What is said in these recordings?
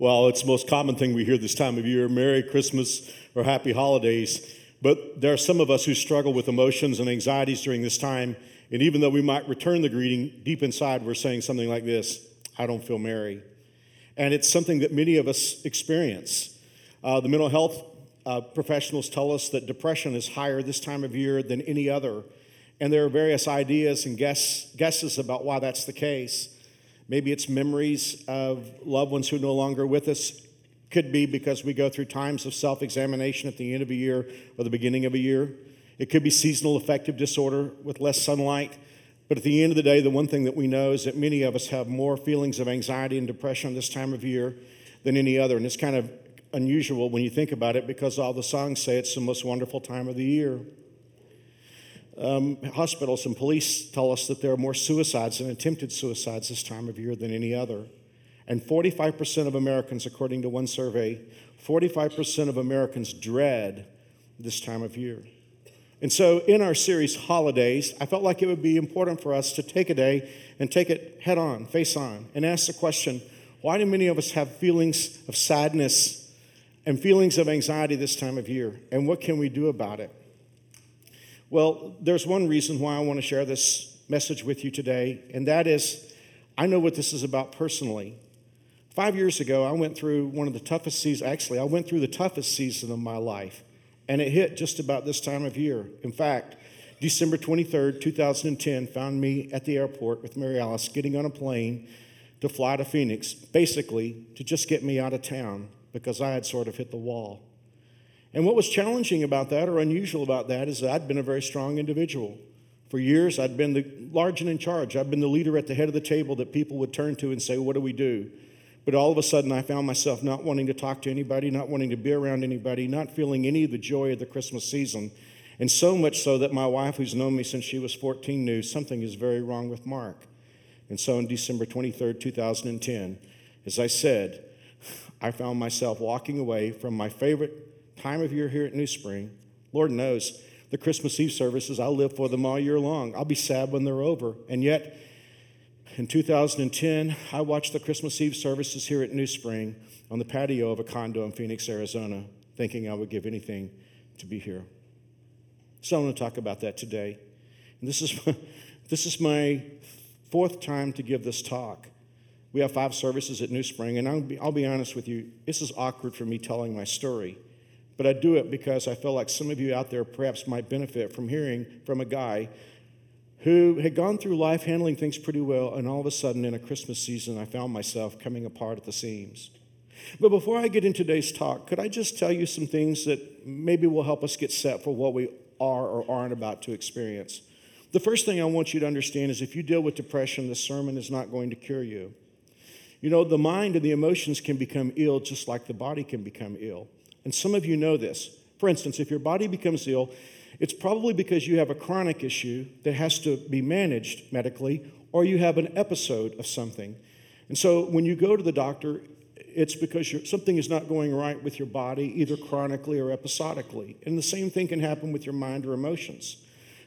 Well, it's the most common thing we hear this time of year Merry Christmas or Happy Holidays. But there are some of us who struggle with emotions and anxieties during this time. And even though we might return the greeting, deep inside we're saying something like this I don't feel merry. And it's something that many of us experience. Uh, the mental health uh, professionals tell us that depression is higher this time of year than any other. And there are various ideas and guess, guesses about why that's the case. Maybe it's memories of loved ones who are no longer with us. Could be because we go through times of self examination at the end of a year or the beginning of a year. It could be seasonal affective disorder with less sunlight. But at the end of the day, the one thing that we know is that many of us have more feelings of anxiety and depression this time of year than any other. And it's kind of unusual when you think about it because all the songs say it's the most wonderful time of the year. Um, hospitals and police tell us that there are more suicides and attempted suicides this time of year than any other. And 45% of Americans, according to one survey, 45% of Americans dread this time of year. And so, in our series, Holidays, I felt like it would be important for us to take a day and take it head on, face on, and ask the question why do many of us have feelings of sadness and feelings of anxiety this time of year? And what can we do about it? Well, there's one reason why I want to share this message with you today, and that is I know what this is about personally. Five years ago, I went through one of the toughest seasons, actually, I went through the toughest season of my life, and it hit just about this time of year. In fact, December 23rd, 2010, found me at the airport with Mary Alice getting on a plane to fly to Phoenix, basically to just get me out of town because I had sort of hit the wall. And what was challenging about that or unusual about that is that I'd been a very strong individual. For years, I'd been the large and in charge. I'd been the leader at the head of the table that people would turn to and say, What do we do? But all of a sudden, I found myself not wanting to talk to anybody, not wanting to be around anybody, not feeling any of the joy of the Christmas season. And so much so that my wife, who's known me since she was 14, knew something is very wrong with Mark. And so on December 23rd, 2010, as I said, I found myself walking away from my favorite time of year here at New Spring. Lord knows the Christmas Eve services, I'll live for them all year long. I'll be sad when they're over. And yet, in 2010, I watched the Christmas Eve services here at New Spring on the patio of a condo in Phoenix, Arizona, thinking I would give anything to be here. So I want to talk about that today. And this is, this is my fourth time to give this talk. We have five services at New Spring, and I'll be, I'll be honest with you, this is awkward for me telling my story but I do it because I feel like some of you out there perhaps might benefit from hearing from a guy who had gone through life handling things pretty well, and all of a sudden in a Christmas season, I found myself coming apart at the seams. But before I get into today's talk, could I just tell you some things that maybe will help us get set for what we are or aren't about to experience? The first thing I want you to understand is if you deal with depression, this sermon is not going to cure you. You know, the mind and the emotions can become ill just like the body can become ill. And some of you know this. For instance, if your body becomes ill, it's probably because you have a chronic issue that has to be managed medically, or you have an episode of something. And so when you go to the doctor, it's because something is not going right with your body, either chronically or episodically. And the same thing can happen with your mind or emotions.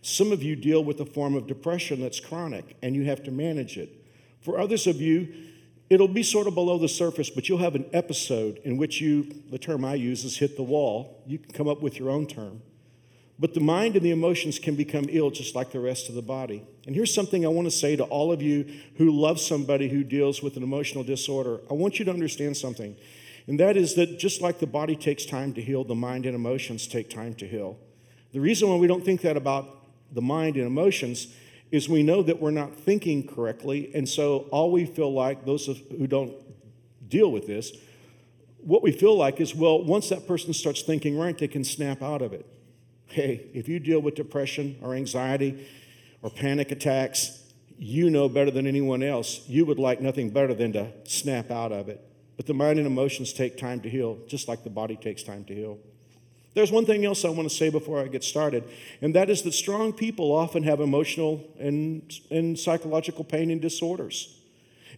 Some of you deal with a form of depression that's chronic, and you have to manage it. For others of you, It'll be sort of below the surface, but you'll have an episode in which you, the term I use is hit the wall. You can come up with your own term. But the mind and the emotions can become ill just like the rest of the body. And here's something I want to say to all of you who love somebody who deals with an emotional disorder. I want you to understand something, and that is that just like the body takes time to heal, the mind and emotions take time to heal. The reason why we don't think that about the mind and emotions is we know that we're not thinking correctly. And so all we feel like, those who don't deal with this, what we feel like is, well, once that person starts thinking right, they can snap out of it. Hey, if you deal with depression or anxiety or panic attacks, you know better than anyone else. You would like nothing better than to snap out of it. But the mind and emotions take time to heal, just like the body takes time to heal. There's one thing else I want to say before I get started, and that is that strong people often have emotional and, and psychological pain and disorders.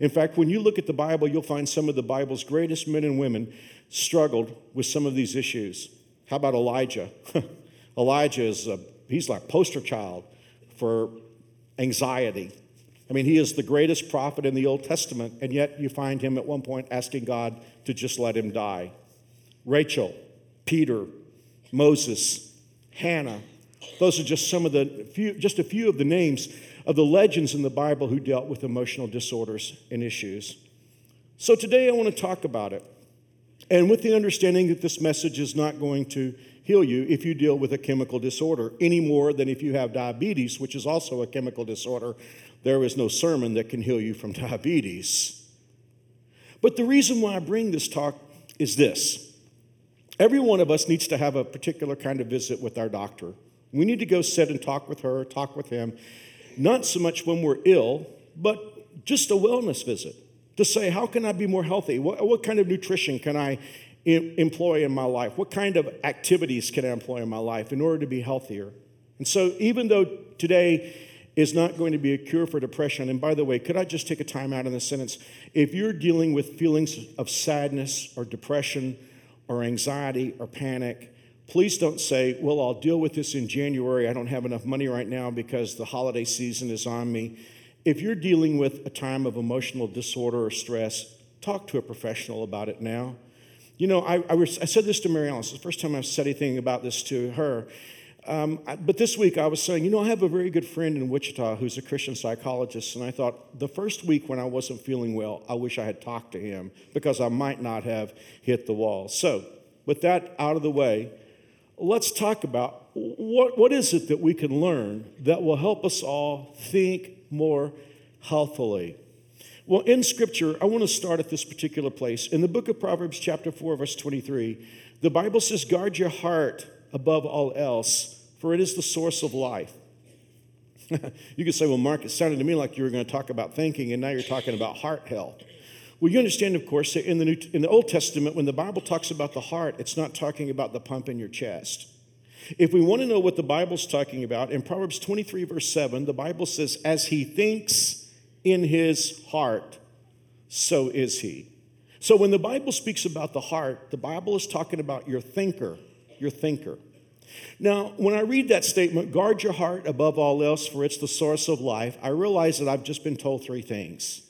In fact, when you look at the Bible, you'll find some of the Bible's greatest men and women struggled with some of these issues. How about Elijah? Elijah is a, he's like poster child for anxiety. I mean, he is the greatest prophet in the Old Testament, and yet you find him at one point asking God to just let him die. Rachel, Peter, Moses, Hannah, those are just some of the few, just a few of the names of the legends in the Bible who dealt with emotional disorders and issues. So today I want to talk about it. And with the understanding that this message is not going to heal you if you deal with a chemical disorder any more than if you have diabetes, which is also a chemical disorder. There is no sermon that can heal you from diabetes. But the reason why I bring this talk is this every one of us needs to have a particular kind of visit with our doctor. We need to go sit and talk with her, talk with him, not so much when we're ill, but just a wellness visit to say, how can I be more healthy? What, what kind of nutrition can I employ in my life? What kind of activities can I employ in my life in order to be healthier? And so, even though today is not going to be a cure for depression, and by the way, could I just take a time out in this sentence? If you're dealing with feelings of sadness or depression or anxiety or panic, Please don't say, well, I'll deal with this in January. I don't have enough money right now because the holiday season is on me. If you're dealing with a time of emotional disorder or stress, talk to a professional about it now. You know, I, I, was, I said this to Mary Alice. The first time I've said anything about this to her. Um, but this week I was saying, you know, I have a very good friend in Wichita who's a Christian psychologist, and I thought the first week when I wasn't feeling well, I wish I had talked to him because I might not have hit the wall. So, with that out of the way, let's talk about what, what is it that we can learn that will help us all think more healthily. Well, in Scripture, I want to start at this particular place. In the book of Proverbs, chapter 4, verse 23, the Bible says, Guard your heart above all else, for it is the source of life. you could say, Well, Mark, it sounded to me like you were going to talk about thinking, and now you're talking about heart health. Well, you understand, of course, that in the, New, in the Old Testament, when the Bible talks about the heart, it's not talking about the pump in your chest. If we want to know what the Bible's talking about, in Proverbs 23, verse 7, the Bible says, As he thinks in his heart, so is he. So when the Bible speaks about the heart, the Bible is talking about your thinker, your thinker. Now, when I read that statement, guard your heart above all else, for it's the source of life, I realize that I've just been told three things.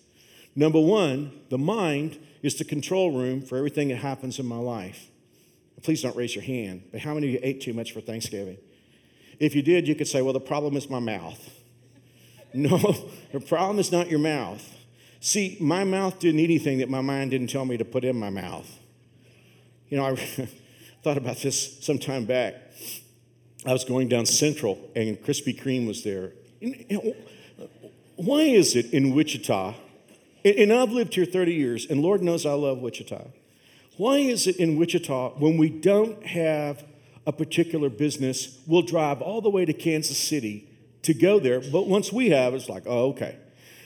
Number one, the mind is the control room for everything that happens in my life. Please don't raise your hand, but how many of you ate too much for Thanksgiving? If you did, you could say, well, the problem is my mouth. No, the problem is not your mouth. See, my mouth didn't eat anything that my mind didn't tell me to put in my mouth. You know, I thought about this some time back. I was going down Central and Krispy Kreme was there. Why is it in Wichita and I've lived here 30 years, and Lord knows I love Wichita. Why is it in Wichita, when we don't have a particular business, we'll drive all the way to Kansas City to go there, but once we have, it's like, oh, okay.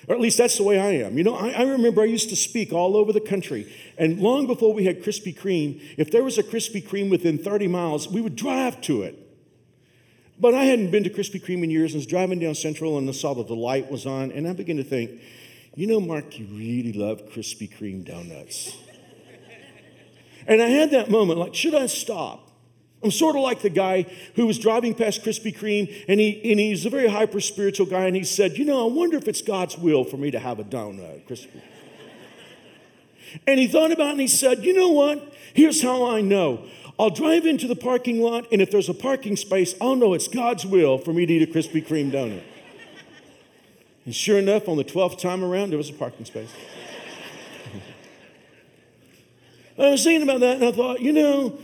Or at least that's the way I am. You know, I, I, remember I used to speak all over the country, and long before we had Krispy Kreme, if there was a Krispy Kreme within 30 miles, we would drive to it. But I hadn't been to Krispy Kreme in years, and was driving down Central and I saw that the light was on, and I began to think, you know, Mark, you really love Krispy Kreme donuts. and I had that moment like, should I stop? I'm sort of like the guy who was driving past Krispy Kreme, and, he, and he's a very hyper spiritual guy, and he said, You know, I wonder if it's God's will for me to have a donut, Krispy. and he thought about it and he said, You know what? Here's how I know. I'll drive into the parking lot, and if there's a parking space, I'll know it's God's will for me to eat a Krispy Kreme donut. And sure enough, on the 12th time around, there was a parking space. I was thinking about that and I thought, you know,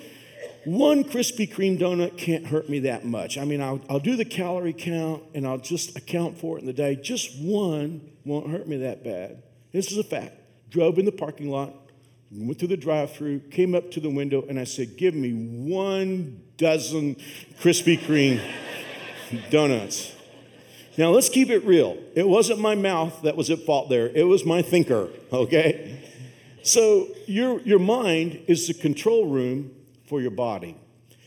one Krispy Kreme donut can't hurt me that much. I mean, I'll, I'll do the calorie count and I'll just account for it in the day. Just one won't hurt me that bad. This is a fact. Drove in the parking lot, went through the drive through, came up to the window, and I said, Give me one dozen Krispy Kreme donuts. Now, let's keep it real. It wasn't my mouth that was at fault there, it was my thinker, okay? So, your, your mind is the control room for your body.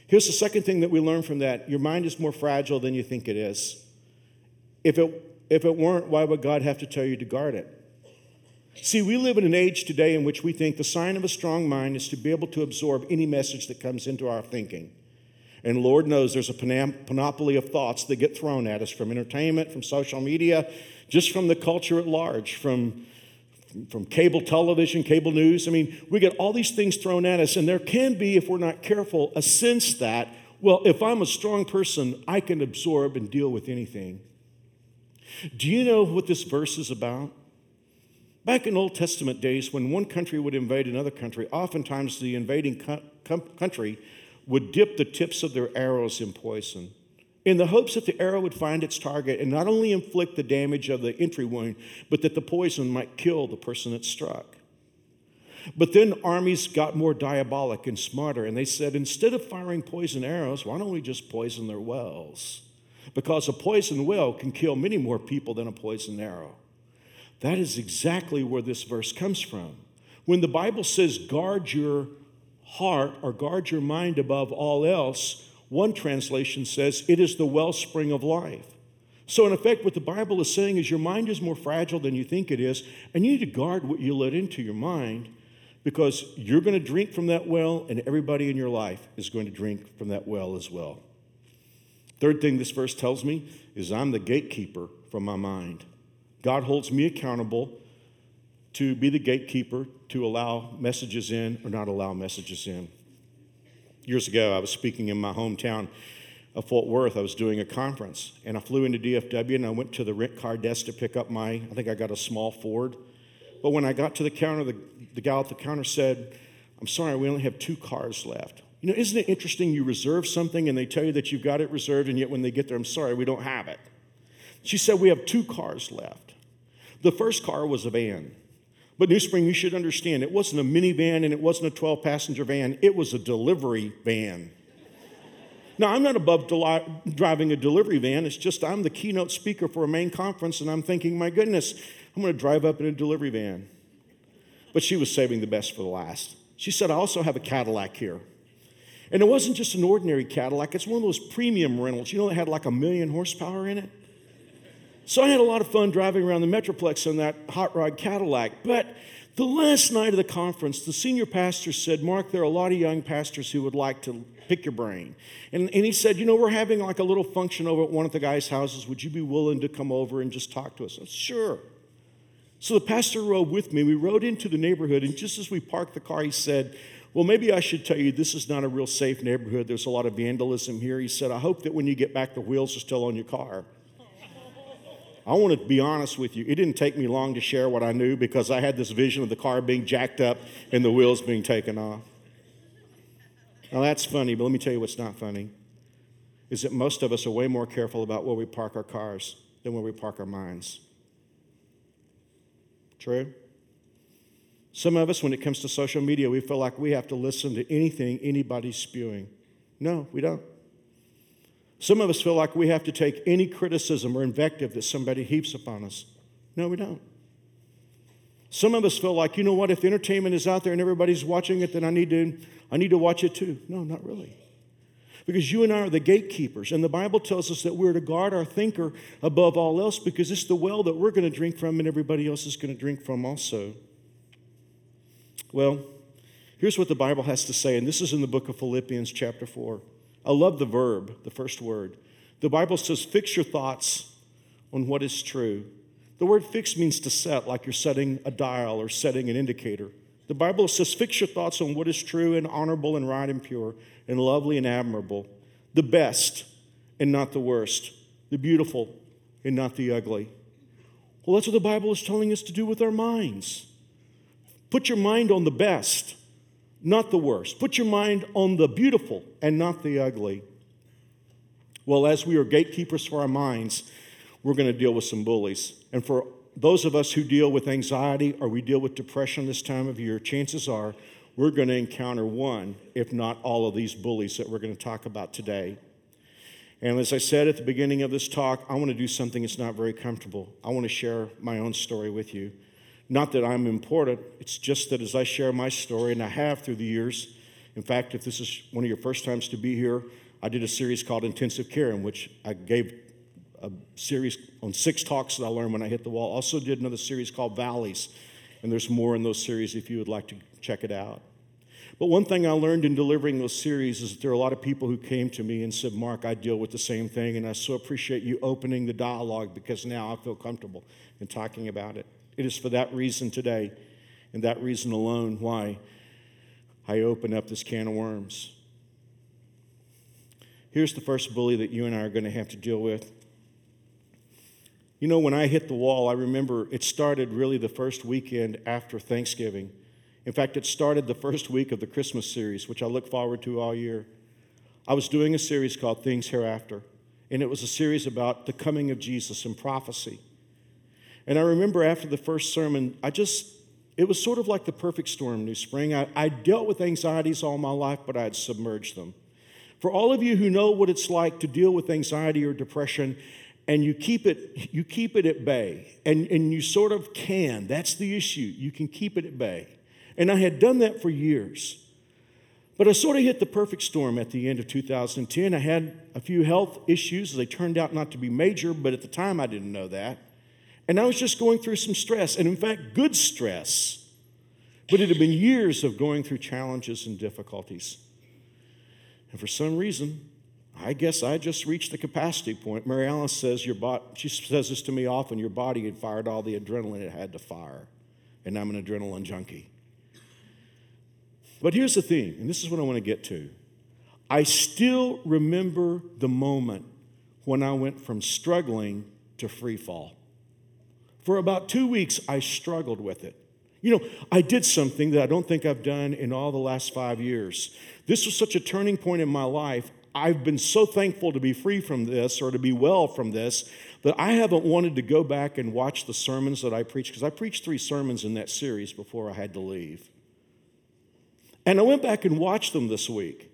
Here's the second thing that we learn from that your mind is more fragile than you think it is. If it, if it weren't, why would God have to tell you to guard it? See, we live in an age today in which we think the sign of a strong mind is to be able to absorb any message that comes into our thinking. And Lord knows there's a panoply of thoughts that get thrown at us from entertainment, from social media, just from the culture at large, from, from cable television, cable news. I mean, we get all these things thrown at us, and there can be, if we're not careful, a sense that, well, if I'm a strong person, I can absorb and deal with anything. Do you know what this verse is about? Back in Old Testament days, when one country would invade another country, oftentimes the invading co- country would dip the tips of their arrows in poison in the hopes that the arrow would find its target and not only inflict the damage of the entry wound, but that the poison might kill the person it struck. But then armies got more diabolic and smarter, and they said, instead of firing poison arrows, why don't we just poison their wells? Because a poison well can kill many more people than a poison arrow. That is exactly where this verse comes from. When the Bible says, guard your heart or guard your mind above all else, one translation says, it is the wellspring of life. So, in effect, what the Bible is saying is your mind is more fragile than you think it is, and you need to guard what you let into your mind because you're going to drink from that well, and everybody in your life is going to drink from that well as well. Third thing this verse tells me is I'm the gatekeeper from my mind. God holds me accountable to be the gatekeeper to allow messages in or not allow messages in. Years ago, I was speaking in my hometown of Fort Worth. I was doing a conference, and I flew into DFW and I went to the rent car desk to pick up my, I think I got a small Ford. But when I got to the counter, the, the gal at the counter said, I'm sorry, we only have two cars left. You know, isn't it interesting you reserve something and they tell you that you've got it reserved, and yet when they get there, I'm sorry, we don't have it. She said, We have two cars left. The first car was a van. But New Spring, you should understand, it wasn't a minivan and it wasn't a 12 passenger van, it was a delivery van. now, I'm not above del- driving a delivery van, it's just I'm the keynote speaker for a main conference, and I'm thinking, my goodness, I'm going to drive up in a delivery van. But she was saving the best for the last. She said, I also have a Cadillac here. And it wasn't just an ordinary Cadillac, it's one of those premium rentals, you know, that had like a million horsepower in it. So I had a lot of fun driving around the Metroplex in that hot rod Cadillac. But the last night of the conference, the senior pastor said, Mark, there are a lot of young pastors who would like to pick your brain. And, and he said, You know, we're having like a little function over at one of the guys' houses. Would you be willing to come over and just talk to us? I said, sure. So the pastor rode with me. We rode into the neighborhood, and just as we parked the car, he said, Well, maybe I should tell you this is not a real safe neighborhood. There's a lot of vandalism here. He said, I hope that when you get back, the wheels are still on your car. I want to be honest with you. It didn't take me long to share what I knew because I had this vision of the car being jacked up and the wheels being taken off. Now that's funny, but let me tell you what's not funny. Is that most of us are way more careful about where we park our cars than where we park our minds. True? Some of us, when it comes to social media, we feel like we have to listen to anything anybody's spewing. No, we don't. Some of us feel like we have to take any criticism or invective that somebody heaps upon us. No, we don't. Some of us feel like, you know what, if entertainment is out there and everybody's watching it, then I need to, I need to watch it too. No, not really. Because you and I are the gatekeepers, and the Bible tells us that we're to guard our thinker above all else because it's the well that we're going to drink from and everybody else is going to drink from also. Well, here's what the Bible has to say, and this is in the book of Philippians, chapter 4. I love the verb, the first word. The Bible says, fix your thoughts on what is true. The word fix means to set, like you're setting a dial or setting an indicator. The Bible says, fix your thoughts on what is true and honorable and right and pure and lovely and admirable, the best and not the worst, the beautiful and not the ugly. Well, that's what the Bible is telling us to do with our minds. Put your mind on the best not the worst. Put your mind on the beautiful and not the ugly. Well, as we are gatekeepers for our minds, we're going to deal with some bullies. And for those of us who deal with anxiety or we deal with depression this time of year, chances are we're going to encounter one, if not all of these bullies that we're going to talk about today. And as I said at the beginning of this talk, I want to do something that's not very comfortable. I want to share my own story with you. Not that I'm important, it's just that as I share my story, and I have through the years, in fact, if this is one of your first times to be here, I did a series called Intensive Care, in which I gave a series on six talks that I learned when I hit the wall. Also, did another series called Valleys, and there's more in those series if you would like to check it out. But one thing I learned in delivering those series is that there are a lot of people who came to me and said, Mark, I deal with the same thing, and I so appreciate you opening the dialogue because now I feel comfortable in talking about it. It is for that reason today, and that reason alone, why I open up this can of worms. Here's the first bully that you and I are going to have to deal with. You know, when I hit the wall, I remember it started really the first weekend after Thanksgiving. In fact, it started the first week of the Christmas series, which I look forward to all year. I was doing a series called Things Hereafter, and it was a series about the coming of Jesus and prophecy. And I remember after the first sermon, I just, it was sort of like the perfect storm, New Spring. I, I dealt with anxieties all my life, but I had submerged them. For all of you who know what it's like to deal with anxiety or depression, and you keep it, you keep it at bay, and, and you sort of can, that's the issue. You can keep it at bay. And I had done that for years. But I sort of hit the perfect storm at the end of 2010. I had a few health issues. They turned out not to be major, but at the time I didn't know that. And I was just going through some stress, and in fact, good stress. But it had been years of going through challenges and difficulties. And for some reason, I guess I just reached the capacity point. Mary Alice says your she says this to me often, your body had fired all the adrenaline it had to fire. And I'm an adrenaline junkie. But here's the thing, and this is what I want to get to. I still remember the moment when I went from struggling to free fall. For about two weeks, I struggled with it. You know, I did something that I don't think I've done in all the last five years. This was such a turning point in my life. I've been so thankful to be free from this or to be well from this that I haven't wanted to go back and watch the sermons that I preached because I preached three sermons in that series before I had to leave. And I went back and watched them this week.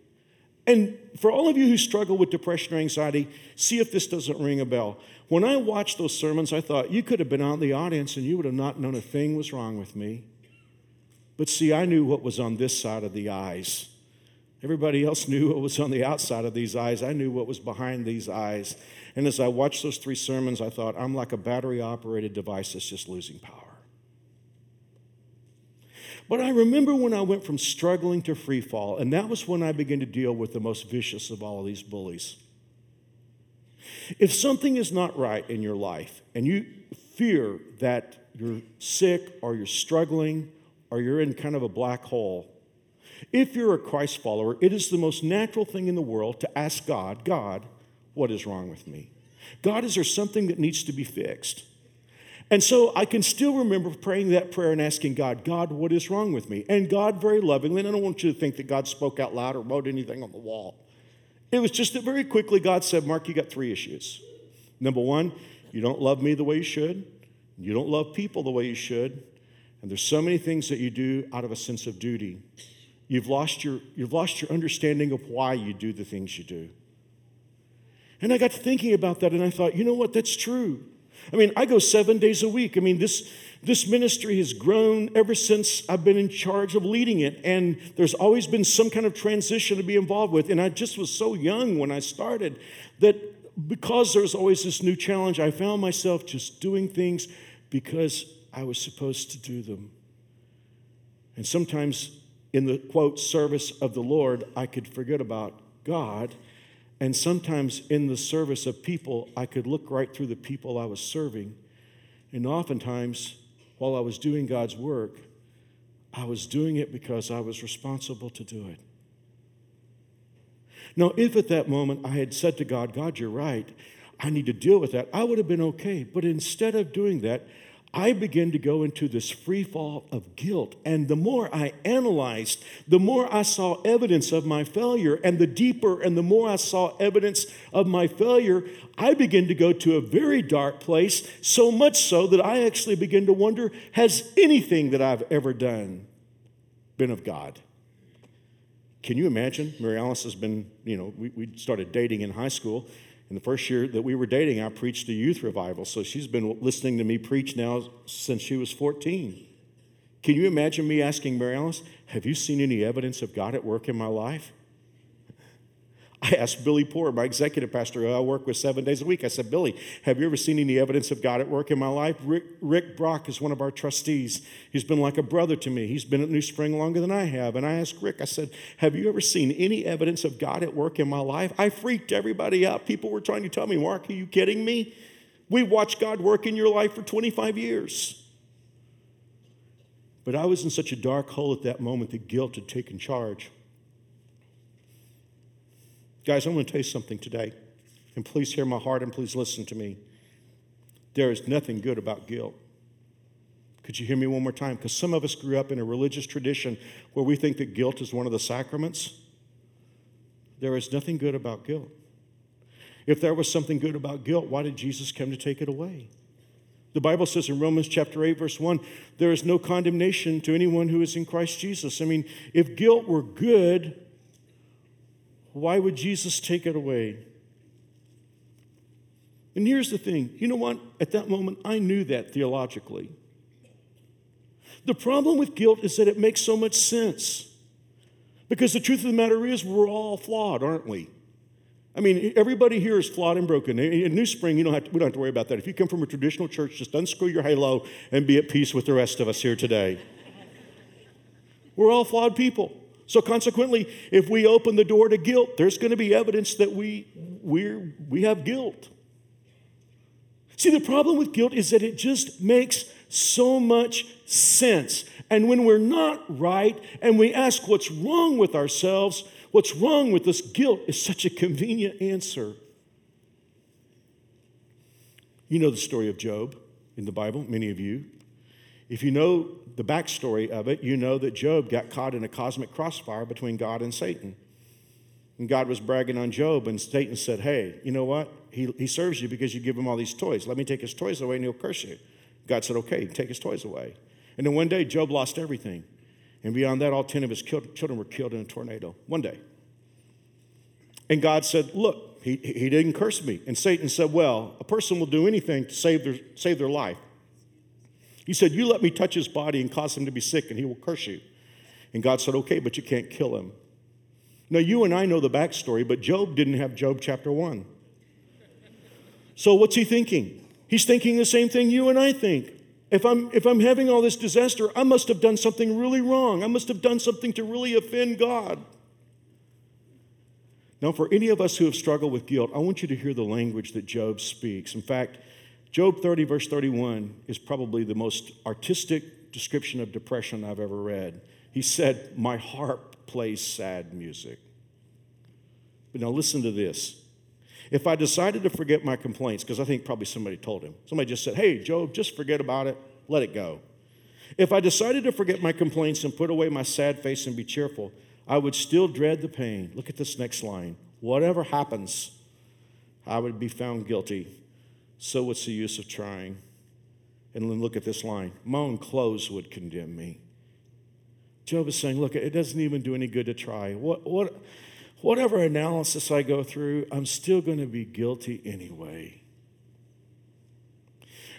And for all of you who struggle with depression or anxiety, see if this doesn't ring a bell. When I watched those sermons, I thought you could have been out in the audience and you would have not known a thing was wrong with me. But see, I knew what was on this side of the eyes. Everybody else knew what was on the outside of these eyes. I knew what was behind these eyes. And as I watched those three sermons, I thought, I'm like a battery operated device that's just losing power. But I remember when I went from struggling to free fall, and that was when I began to deal with the most vicious of all of these bullies. If something is not right in your life and you fear that you're sick or you're struggling or you're in kind of a black hole, if you're a Christ follower, it is the most natural thing in the world to ask God, God, what is wrong with me? God, is there something that needs to be fixed? And so I can still remember praying that prayer and asking God, God, what is wrong with me? And God, very lovingly, and I don't want you to think that God spoke out loud or wrote anything on the wall. It was just that very quickly God said, Mark, you got three issues. Number one, you don't love me the way you should, you don't love people the way you should, and there's so many things that you do out of a sense of duty. You've lost your, you've lost your understanding of why you do the things you do. And I got to thinking about that and I thought, you know what, that's true. I mean, I go seven days a week. I mean, this, this ministry has grown ever since I've been in charge of leading it. And there's always been some kind of transition to be involved with. And I just was so young when I started that because there's always this new challenge, I found myself just doing things because I was supposed to do them. And sometimes in the quote service of the Lord, I could forget about God and sometimes in the service of people, I could look right through the people I was serving. And oftentimes, while I was doing God's work, I was doing it because I was responsible to do it. Now, if at that moment I had said to God, God, you're right, I need to deal with that, I would have been okay. But instead of doing that, I began to go into this free fall of guilt. And the more I analyzed, the more I saw evidence of my failure. And the deeper and the more I saw evidence of my failure, I began to go to a very dark place, so much so that I actually began to wonder has anything that I've ever done been of God? Can you imagine? Mary Alice has been, you know, we, we started dating in high school. In the first year that we were dating, I preached a youth revival. So she's been listening to me preach now since she was 14. Can you imagine me asking Mary Alice, Have you seen any evidence of God at work in my life? I asked Billy Poor, my executive pastor who I work with seven days a week, I said, Billy, have you ever seen any evidence of God at work in my life? Rick, Rick Brock is one of our trustees. He's been like a brother to me. He's been at New Spring longer than I have. And I asked Rick, I said, Have you ever seen any evidence of God at work in my life? I freaked everybody out. People were trying to tell me, Mark, are you kidding me? We watched God work in your life for 25 years. But I was in such a dark hole at that moment that guilt had taken charge. Guys, I'm going to tell you something today. And please hear my heart and please listen to me. There is nothing good about guilt. Could you hear me one more time? Because some of us grew up in a religious tradition where we think that guilt is one of the sacraments. There is nothing good about guilt. If there was something good about guilt, why did Jesus come to take it away? The Bible says in Romans chapter 8, verse 1, there is no condemnation to anyone who is in Christ Jesus. I mean, if guilt were good, why would Jesus take it away? And here's the thing you know what? At that moment, I knew that theologically. The problem with guilt is that it makes so much sense. Because the truth of the matter is, we're all flawed, aren't we? I mean, everybody here is flawed and broken. In New Spring, you don't have to, we don't have to worry about that. If you come from a traditional church, just unscrew your halo and be at peace with the rest of us here today. We're all flawed people. So, consequently, if we open the door to guilt, there's going to be evidence that we, we we have guilt. See, the problem with guilt is that it just makes so much sense. And when we're not right and we ask what's wrong with ourselves, what's wrong with this guilt is such a convenient answer. You know the story of Job in the Bible, many of you. If you know the backstory of it, you know that Job got caught in a cosmic crossfire between God and Satan. And God was bragging on Job, and Satan said, Hey, you know what? He, he serves you because you give him all these toys. Let me take his toys away and he'll curse you. God said, Okay, take his toys away. And then one day, Job lost everything. And beyond that, all 10 of his children were killed in a tornado. One day. And God said, Look, he, he didn't curse me. And Satan said, Well, a person will do anything to save their, save their life. He said, You let me touch his body and cause him to be sick, and he will curse you. And God said, Okay, but you can't kill him. Now, you and I know the backstory, but Job didn't have Job chapter 1. So, what's he thinking? He's thinking the same thing you and I think. If I'm, if I'm having all this disaster, I must have done something really wrong. I must have done something to really offend God. Now, for any of us who have struggled with guilt, I want you to hear the language that Job speaks. In fact, Job 30, verse 31, is probably the most artistic description of depression I've ever read. He said, My harp plays sad music. But now listen to this. If I decided to forget my complaints, because I think probably somebody told him, somebody just said, Hey, Job, just forget about it, let it go. If I decided to forget my complaints and put away my sad face and be cheerful, I would still dread the pain. Look at this next line. Whatever happens, I would be found guilty so what's the use of trying? And then look at this line my own clothes would condemn me. Job is saying, look, it doesn't even do any good to try. What, what, whatever analysis I go through, I'm still going to be guilty anyway.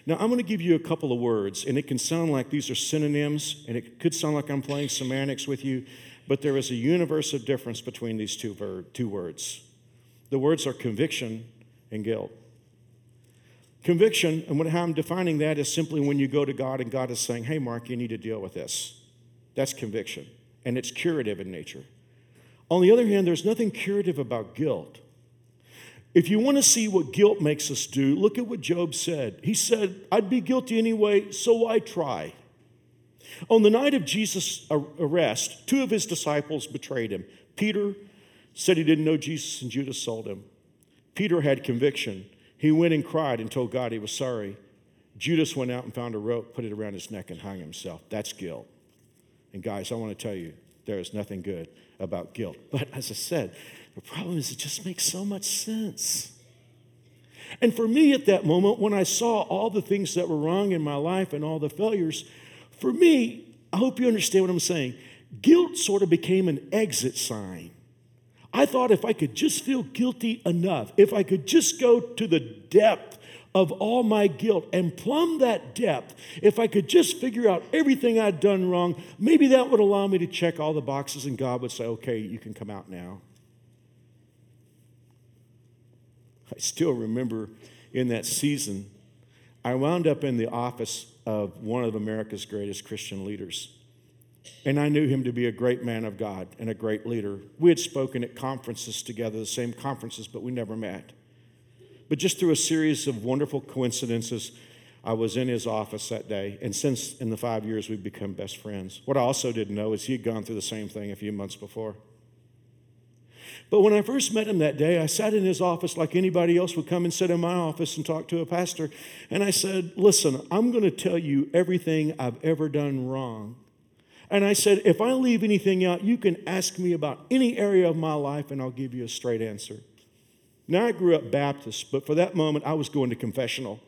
Now, I'm going to give you a couple of words, and it can sound like these are synonyms, and it could sound like I'm playing semantics with you, but there is a universe of difference between these two, ver- two words. The words are conviction and guilt. Conviction, and what, I'm defining that is simply when you go to God and God is saying, hey, Mark, you need to deal with this. That's conviction, and it's curative in nature. On the other hand, there's nothing curative about guilt. If you want to see what guilt makes us do, look at what Job said. He said, I'd be guilty anyway, so I try. On the night of Jesus' arrest, two of his disciples betrayed him. Peter said he didn't know Jesus, and Judas sold him. Peter had conviction. He went and cried and told God he was sorry. Judas went out and found a rope, put it around his neck, and hung himself. That's guilt. And guys, I want to tell you, there is nothing good about guilt. But as I said, the problem is it just makes so much sense. And for me at that moment, when I saw all the things that were wrong in my life and all the failures, for me, I hope you understand what I'm saying. Guilt sort of became an exit sign. I thought if I could just feel guilty enough, if I could just go to the depth of all my guilt and plumb that depth, if I could just figure out everything I'd done wrong, maybe that would allow me to check all the boxes and God would say, okay, you can come out now. I still remember in that season, I wound up in the office of one of America's greatest Christian leaders. And I knew him to be a great man of God and a great leader. We had spoken at conferences together, the same conferences, but we never met. But just through a series of wonderful coincidences, I was in his office that day. And since in the five years, we've become best friends. What I also didn't know is he had gone through the same thing a few months before. But when I first met him that day, I sat in his office like anybody else would come and sit in my office and talk to a pastor. And I said, Listen, I'm going to tell you everything I've ever done wrong. And I said, If I leave anything out, you can ask me about any area of my life and I'll give you a straight answer. Now, I grew up Baptist, but for that moment, I was going to confessional.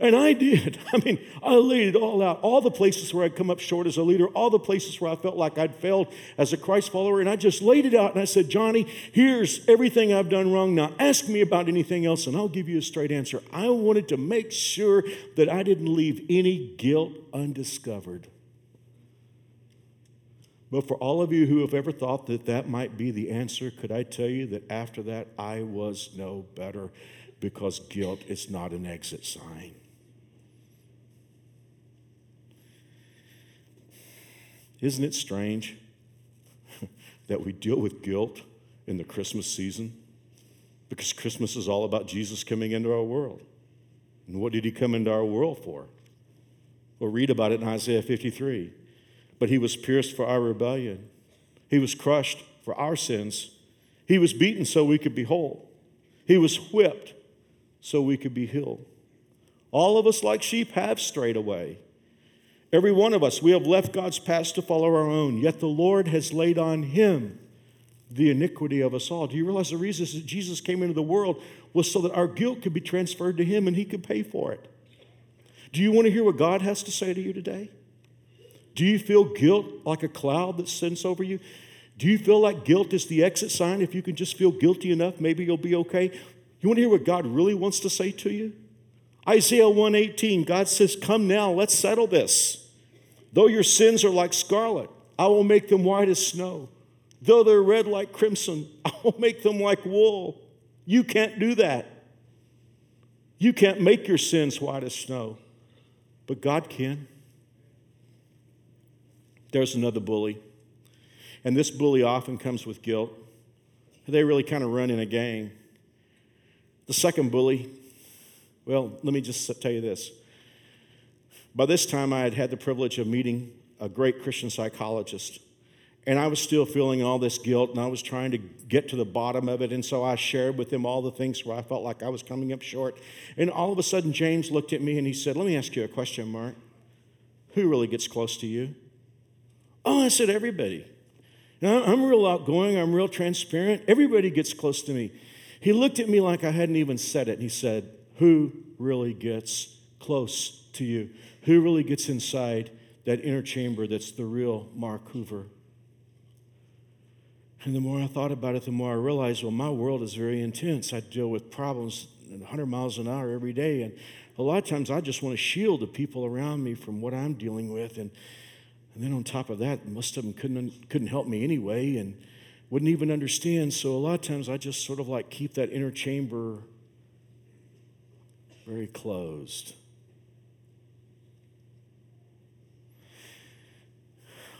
And I did. I mean, I laid it all out. All the places where I'd come up short as a leader, all the places where I felt like I'd failed as a Christ follower. And I just laid it out and I said, Johnny, here's everything I've done wrong. Now ask me about anything else and I'll give you a straight answer. I wanted to make sure that I didn't leave any guilt undiscovered. But for all of you who have ever thought that that might be the answer, could I tell you that after that, I was no better because guilt is not an exit sign. Isn't it strange that we deal with guilt in the Christmas season? Because Christmas is all about Jesus coming into our world. And what did he come into our world for? We'll read about it in Isaiah 53. But he was pierced for our rebellion, he was crushed for our sins, he was beaten so we could be whole, he was whipped so we could be healed. All of us, like sheep, have strayed away. Every one of us, we have left God's path to follow our own, yet the Lord has laid on him the iniquity of us all. Do you realize the reason that Jesus came into the world was so that our guilt could be transferred to him and he could pay for it? Do you want to hear what God has to say to you today? Do you feel guilt like a cloud that sends over you? Do you feel like guilt is the exit sign? If you can just feel guilty enough, maybe you'll be okay. You want to hear what God really wants to say to you? Isaiah 118, God says, Come now, let's settle this. Though your sins are like scarlet, I will make them white as snow. Though they're red like crimson, I will make them like wool. You can't do that. You can't make your sins white as snow, but God can. There's another bully, and this bully often comes with guilt. They really kind of run in a gang. The second bully, well, let me just tell you this by this time, I had had the privilege of meeting a great Christian psychologist. And I was still feeling all this guilt, and I was trying to get to the bottom of it. And so I shared with him all the things where I felt like I was coming up short. And all of a sudden, James looked at me and he said, Let me ask you a question, Mark. Who really gets close to you? Oh, I said, Everybody. Now, I'm real outgoing, I'm real transparent. Everybody gets close to me. He looked at me like I hadn't even said it, and he said, Who really gets close to you? Who really gets inside that inner chamber that's the real Mark Hoover? And the more I thought about it, the more I realized, well, my world is very intense. I deal with problems 100 miles an hour every day. And a lot of times I just want to shield the people around me from what I'm dealing with. And, and then on top of that, most of them couldn't, couldn't help me anyway and wouldn't even understand. So a lot of times I just sort of like keep that inner chamber very closed.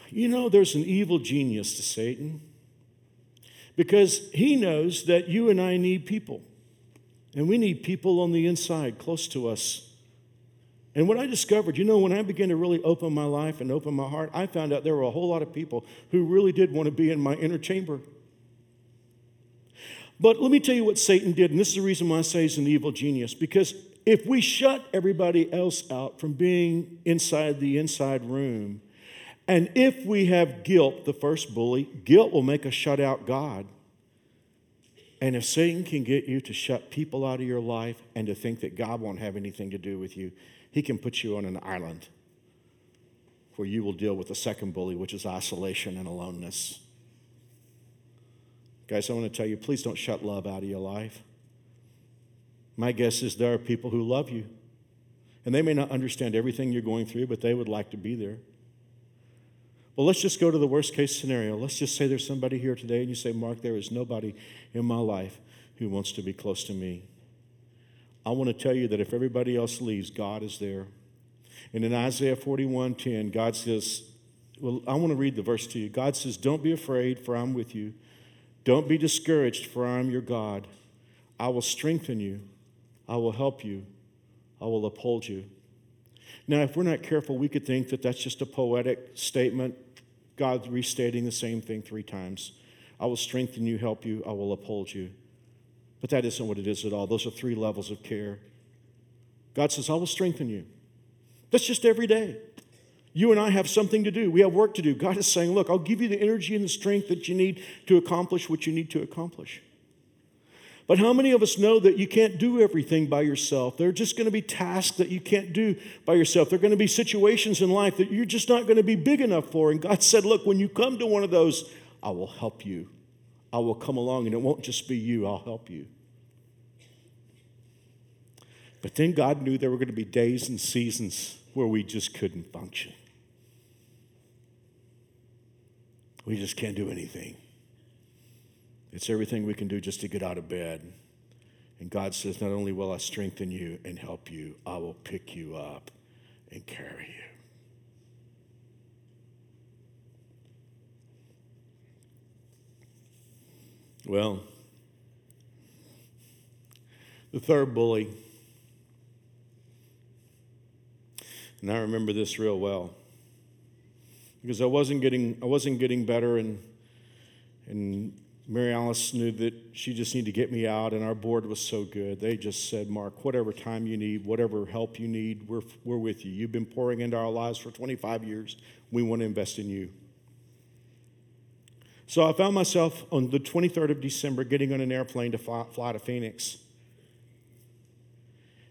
You know, there's an evil genius to Satan because he knows that you and I need people. And we need people on the inside, close to us. And what I discovered, you know, when I began to really open my life and open my heart, I found out there were a whole lot of people who really did want to be in my inner chamber. But let me tell you what Satan did, and this is the reason why I say he's an evil genius, because if we shut everybody else out from being inside the inside room, and if we have guilt, the first bully, guilt will make us shut out God. And if Satan can get you to shut people out of your life and to think that God won't have anything to do with you, he can put you on an island where you will deal with the second bully, which is isolation and aloneness. Guys, I want to tell you please don't shut love out of your life. My guess is there are people who love you, and they may not understand everything you're going through, but they would like to be there. Well, let's just go to the worst case scenario. Let's just say there's somebody here today and you say, Mark, there is nobody in my life who wants to be close to me. I want to tell you that if everybody else leaves, God is there. And in Isaiah 41 10, God says, Well, I want to read the verse to you. God says, Don't be afraid, for I'm with you. Don't be discouraged, for I'm your God. I will strengthen you. I will help you. I will uphold you. Now, if we're not careful, we could think that that's just a poetic statement, God restating the same thing three times. I will strengthen you, help you, I will uphold you. But that isn't what it is at all. Those are three levels of care. God says, I will strengthen you. That's just every day. You and I have something to do. We have work to do. God is saying, Look, I'll give you the energy and the strength that you need to accomplish what you need to accomplish. But how many of us know that you can't do everything by yourself? There are just going to be tasks that you can't do by yourself. There are going to be situations in life that you're just not going to be big enough for. And God said, Look, when you come to one of those, I will help you. I will come along, and it won't just be you, I'll help you. But then God knew there were going to be days and seasons where we just couldn't function. We just can't do anything. It's everything we can do just to get out of bed. And God says, Not only will I strengthen you and help you, I will pick you up and carry you. Well, the third bully, and I remember this real well because I wasn't getting I wasn't getting better and and Mary Alice knew that she just needed to get me out, and our board was so good. They just said, Mark, whatever time you need, whatever help you need, we're, we're with you. You've been pouring into our lives for 25 years. We want to invest in you. So I found myself on the 23rd of December getting on an airplane to fly, fly to Phoenix.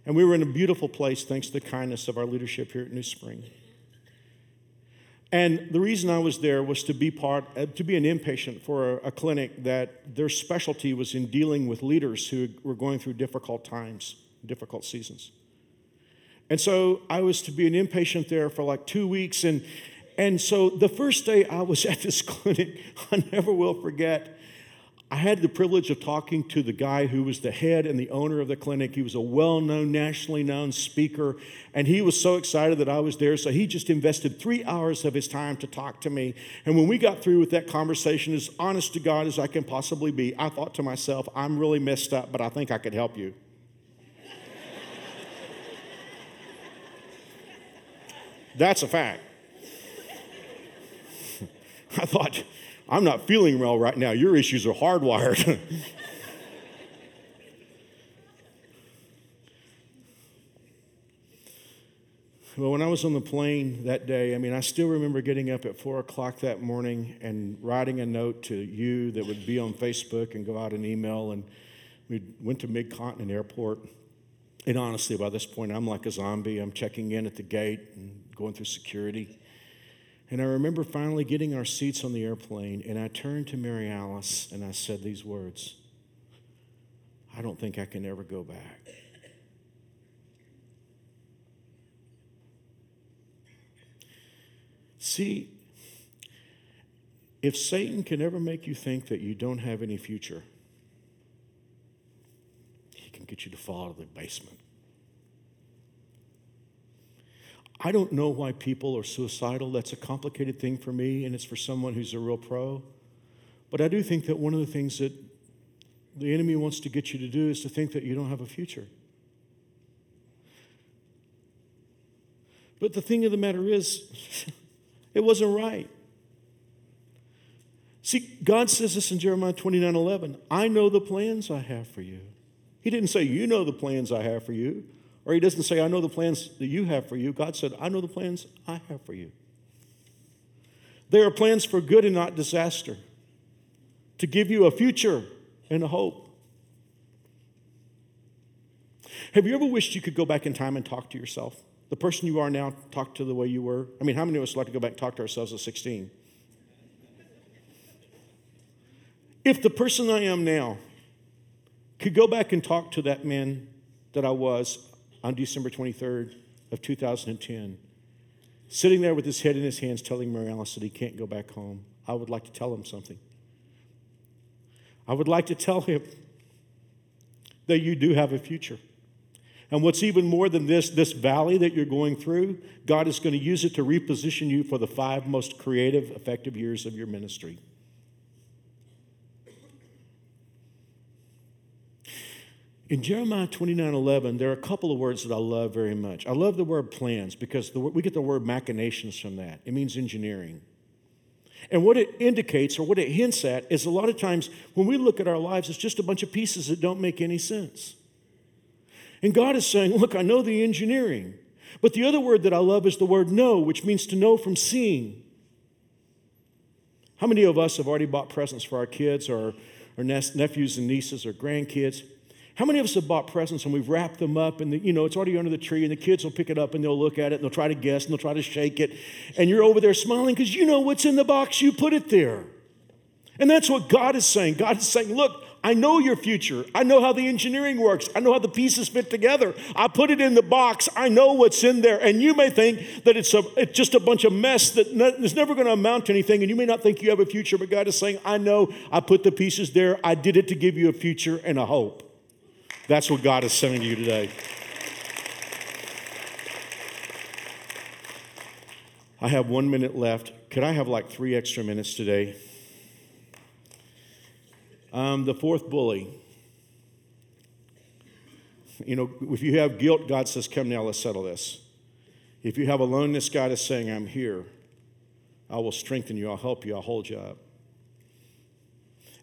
And we were in a beautiful place thanks to the kindness of our leadership here at New Spring. And the reason I was there was to be part, uh, to be an inpatient for a, a, clinic that their specialty was in dealing with leaders who were going through difficult times, difficult seasons. And so I was to be an inpatient there for like two weeks, and and so the first day I was at this clinic, I never will forget. I had the privilege of talking to the guy who was the head and the owner of the clinic. He was a well known, nationally known speaker, and he was so excited that I was there. So he just invested three hours of his time to talk to me. And when we got through with that conversation, as honest to God as I can possibly be, I thought to myself, I'm really messed up, but I think I could help you. That's a fact. I thought, I'm not feeling well right now. Your issues are hardwired. well, when I was on the plane that day, I mean, I still remember getting up at four o'clock that morning and writing a note to you that would be on Facebook and go out an email. And we went to Mid Continent Airport. And honestly, by this point, I'm like a zombie. I'm checking in at the gate and going through security. And I remember finally getting our seats on the airplane, and I turned to Mary Alice and I said these words I don't think I can ever go back. See, if Satan can ever make you think that you don't have any future, he can get you to fall to the basement. I don't know why people are suicidal. That's a complicated thing for me, and it's for someone who's a real pro. But I do think that one of the things that the enemy wants to get you to do is to think that you don't have a future. But the thing of the matter is, it wasn't right. See, God says this in Jeremiah 29 11 I know the plans I have for you. He didn't say, You know the plans I have for you. Or he doesn't say, I know the plans that you have for you. God said, I know the plans I have for you. They are plans for good and not disaster, to give you a future and a hope. Have you ever wished you could go back in time and talk to yourself? The person you are now, talk to the way you were? I mean, how many of us like to go back and talk to ourselves at 16? If the person I am now could go back and talk to that man that I was on December 23rd of 2010, sitting there with his head in his hands telling Mary Alice that he can't go back home, I would like to tell him something. I would like to tell him that you do have a future. And what's even more than this, this valley that you're going through, God is going to use it to reposition you for the five most creative, effective years of your ministry. In Jeremiah 29 11, there are a couple of words that I love very much. I love the word plans because the, we get the word machinations from that. It means engineering. And what it indicates or what it hints at is a lot of times when we look at our lives, it's just a bunch of pieces that don't make any sense. And God is saying, Look, I know the engineering. But the other word that I love is the word know, which means to know from seeing. How many of us have already bought presents for our kids or our nephews and nieces or grandkids? How many of us have bought presents and we've wrapped them up and the, you know it's already under the tree and the kids will pick it up and they'll look at it and they'll try to guess and they'll try to shake it and you're over there smiling because you know what's in the box you put it there. And that's what God is saying. God is saying, look, I know your future. I know how the engineering works. I know how the pieces fit together. I put it in the box. I know what's in there. And you may think that it's, a, it's just a bunch of mess that is never going to amount to anything. And you may not think you have a future, but God is saying, I know I put the pieces there. I did it to give you a future and a hope. That's what God is saying to you today. I have one minute left. Could I have like three extra minutes today? Um, the fourth bully. You know, if you have guilt, God says, Come now, let's settle this. If you have aloneness, God is saying, I'm here. I will strengthen you, I'll help you, I'll hold you up.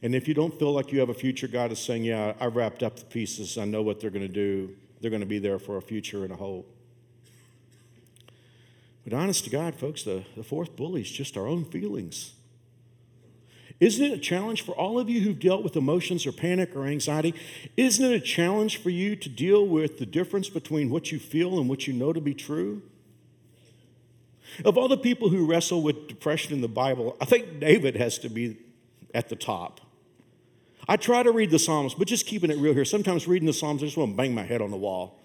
And if you don't feel like you have a future, God is saying, Yeah, I wrapped up the pieces. I know what they're going to do. They're going to be there for a future and a hope. But honest to God, folks, the, the fourth bully is just our own feelings. Isn't it a challenge for all of you who've dealt with emotions or panic or anxiety? Isn't it a challenge for you to deal with the difference between what you feel and what you know to be true? Of all the people who wrestle with depression in the Bible, I think David has to be at the top. I try to read the Psalms, but just keeping it real here. Sometimes reading the Psalms, I just want to bang my head on the wall.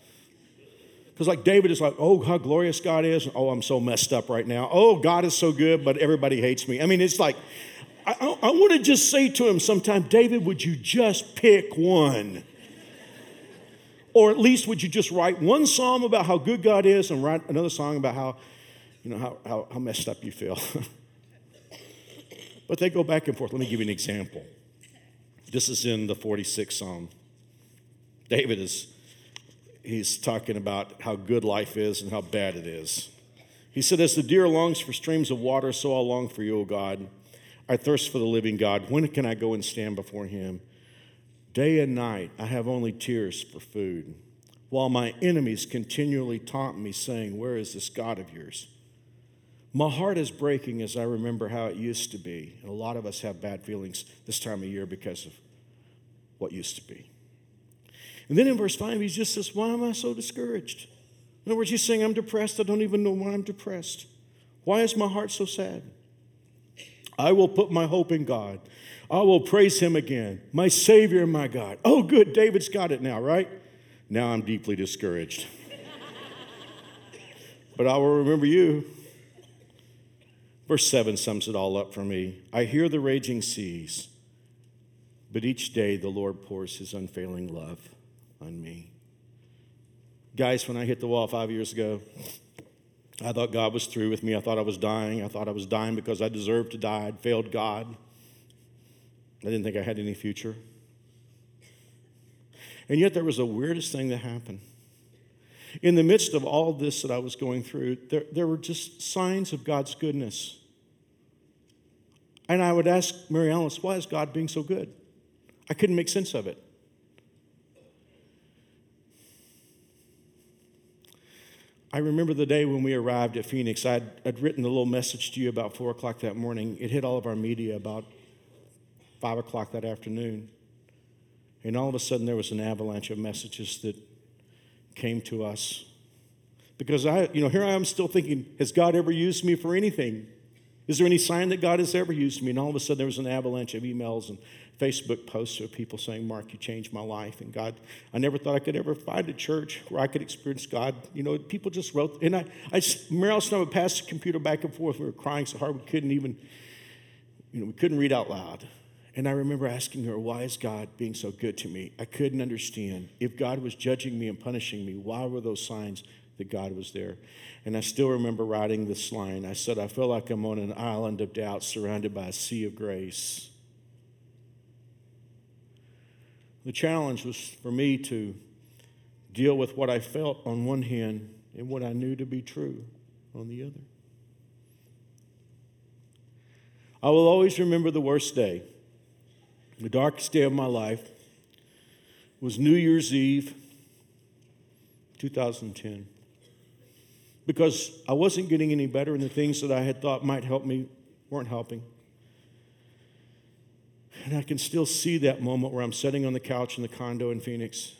Because, like David is like, oh, how glorious God is. Oh, I'm so messed up right now. Oh, God is so good, but everybody hates me. I mean, it's like, I, I, I want to just say to him sometime, David, would you just pick one? or at least would you just write one psalm about how good God is and write another song about how, you know, how, how, how messed up you feel? but they go back and forth. Let me give you an example. This is in the 46th Psalm. David is he's talking about how good life is and how bad it is. He said, As the deer longs for streams of water, so I long for you, O God. I thirst for the living God. When can I go and stand before him? Day and night I have only tears for food, while my enemies continually taunt me, saying, Where is this God of yours? My heart is breaking as I remember how it used to be. And a lot of us have bad feelings this time of year because of what used to be. And then in verse 5, he just says, Why am I so discouraged? In other words, he's saying, I'm depressed. I don't even know why I'm depressed. Why is my heart so sad? I will put my hope in God. I will praise him again, my Savior and my God. Oh, good. David's got it now, right? Now I'm deeply discouraged. but I will remember you. Verse 7 sums it all up for me. I hear the raging seas, but each day the Lord pours his unfailing love on me. Guys, when I hit the wall five years ago, I thought God was through with me. I thought I was dying. I thought I was dying because I deserved to die. I'd failed God. I didn't think I had any future. And yet, there was the weirdest thing that happened. In the midst of all this that I was going through, there, there were just signs of God's goodness. And I would ask Mary Alice, why is God being so good? I couldn't make sense of it. I remember the day when we arrived at Phoenix. I'd, I'd written a little message to you about 4 o'clock that morning. It hit all of our media about 5 o'clock that afternoon. And all of a sudden, there was an avalanche of messages that came to us. Because I, you know, here I am still thinking, has God ever used me for anything? Is there any sign that God has ever used me? And all of a sudden, there was an avalanche of emails and Facebook posts of people saying, Mark, you changed my life. And God, I never thought I could ever find a church where I could experience God. You know, people just wrote, and I, I Meryl and I would pass the computer back and forth. We were crying so hard we couldn't even, you know, we couldn't read out loud. And I remember asking her, Why is God being so good to me? I couldn't understand. If God was judging me and punishing me, why were those signs that God was there? And I still remember writing this line. I said, I feel like I'm on an island of doubt surrounded by a sea of grace. The challenge was for me to deal with what I felt on one hand and what I knew to be true on the other. I will always remember the worst day. The darkest day of my life was New Year's Eve, 2010. Because I wasn't getting any better, and the things that I had thought might help me weren't helping. And I can still see that moment where I'm sitting on the couch in the condo in Phoenix.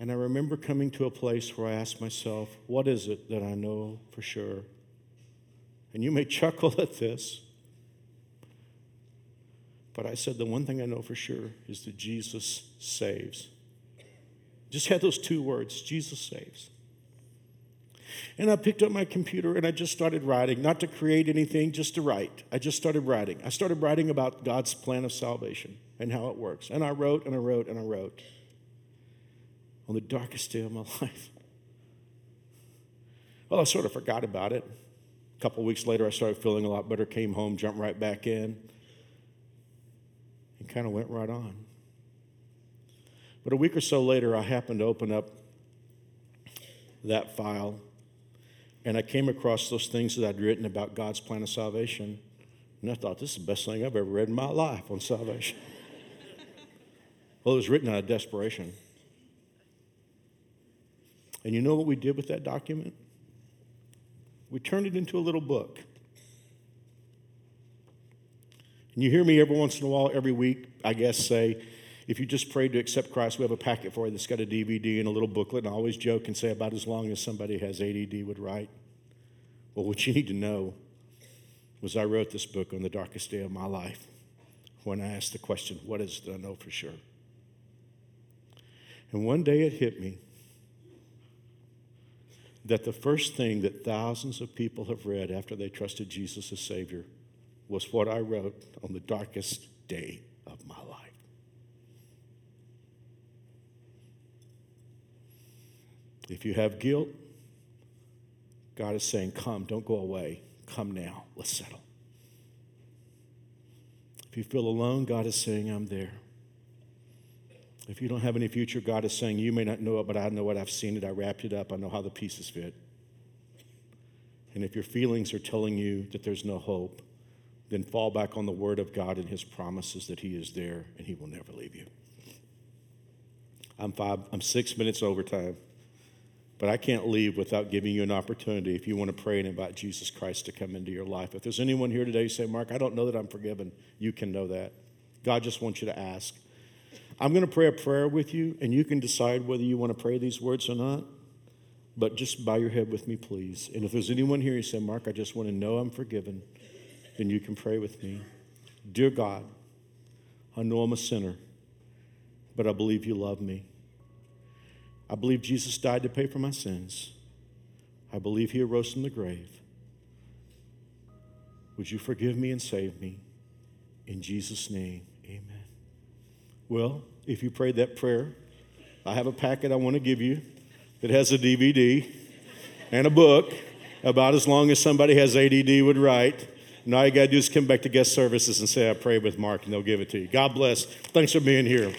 And I remember coming to a place where I asked myself, what is it that I know for sure? And you may chuckle at this, but I said, the one thing I know for sure is that Jesus saves. Just had those two words Jesus saves. And I picked up my computer and I just started writing, not to create anything, just to write. I just started writing. I started writing about God's plan of salvation and how it works. And I wrote and I wrote and I wrote on the darkest day of my life. Well, I sort of forgot about it. A couple weeks later, I started feeling a lot better, came home, jumped right back in, and kind of went right on. But a week or so later, I happened to open up that file and I came across those things that I'd written about God's plan of salvation. And I thought, this is the best thing I've ever read in my life on salvation. well, it was written out of desperation. And you know what we did with that document? We turned it into a little book. And you hear me every once in a while, every week, I guess, say, if you just prayed to accept Christ, we have a packet for you that's got a DVD and a little booklet. And I always joke and say about as long as somebody has ADD would write. Well, what you need to know was I wrote this book on the darkest day of my life when I asked the question, What is it I know for sure? And one day it hit me that the first thing that thousands of people have read after they trusted Jesus as Savior was what I wrote on the darkest day of my life. If you have guilt, God is saying, Come, don't go away. Come now. Let's settle. If you feel alone, God is saying, I'm there. If you don't have any future, God is saying, You may not know it, but I know it. I've seen it. I wrapped it up. I know how the pieces fit. And if your feelings are telling you that there's no hope, then fall back on the Word of God and His promises that He is there and He will never leave you. I'm five, I'm six minutes overtime. But I can't leave without giving you an opportunity if you want to pray and invite Jesus Christ to come into your life. If there's anyone here today say, Mark, I don't know that I'm forgiven, you can know that. God just wants you to ask. I'm going to pray a prayer with you, and you can decide whether you want to pray these words or not. But just bow your head with me, please. And if there's anyone here who say, Mark, I just want to know I'm forgiven, then you can pray with me. Dear God, I know I'm a sinner, but I believe you love me. I believe Jesus died to pay for my sins. I believe he arose from the grave. Would you forgive me and save me? In Jesus' name, amen. Well, if you prayed that prayer, I have a packet I want to give you that has a DVD and a book about as long as somebody has ADD would write. Now you got to do is come back to guest services and say, I prayed with Mark, and they'll give it to you. God bless. Thanks for being here.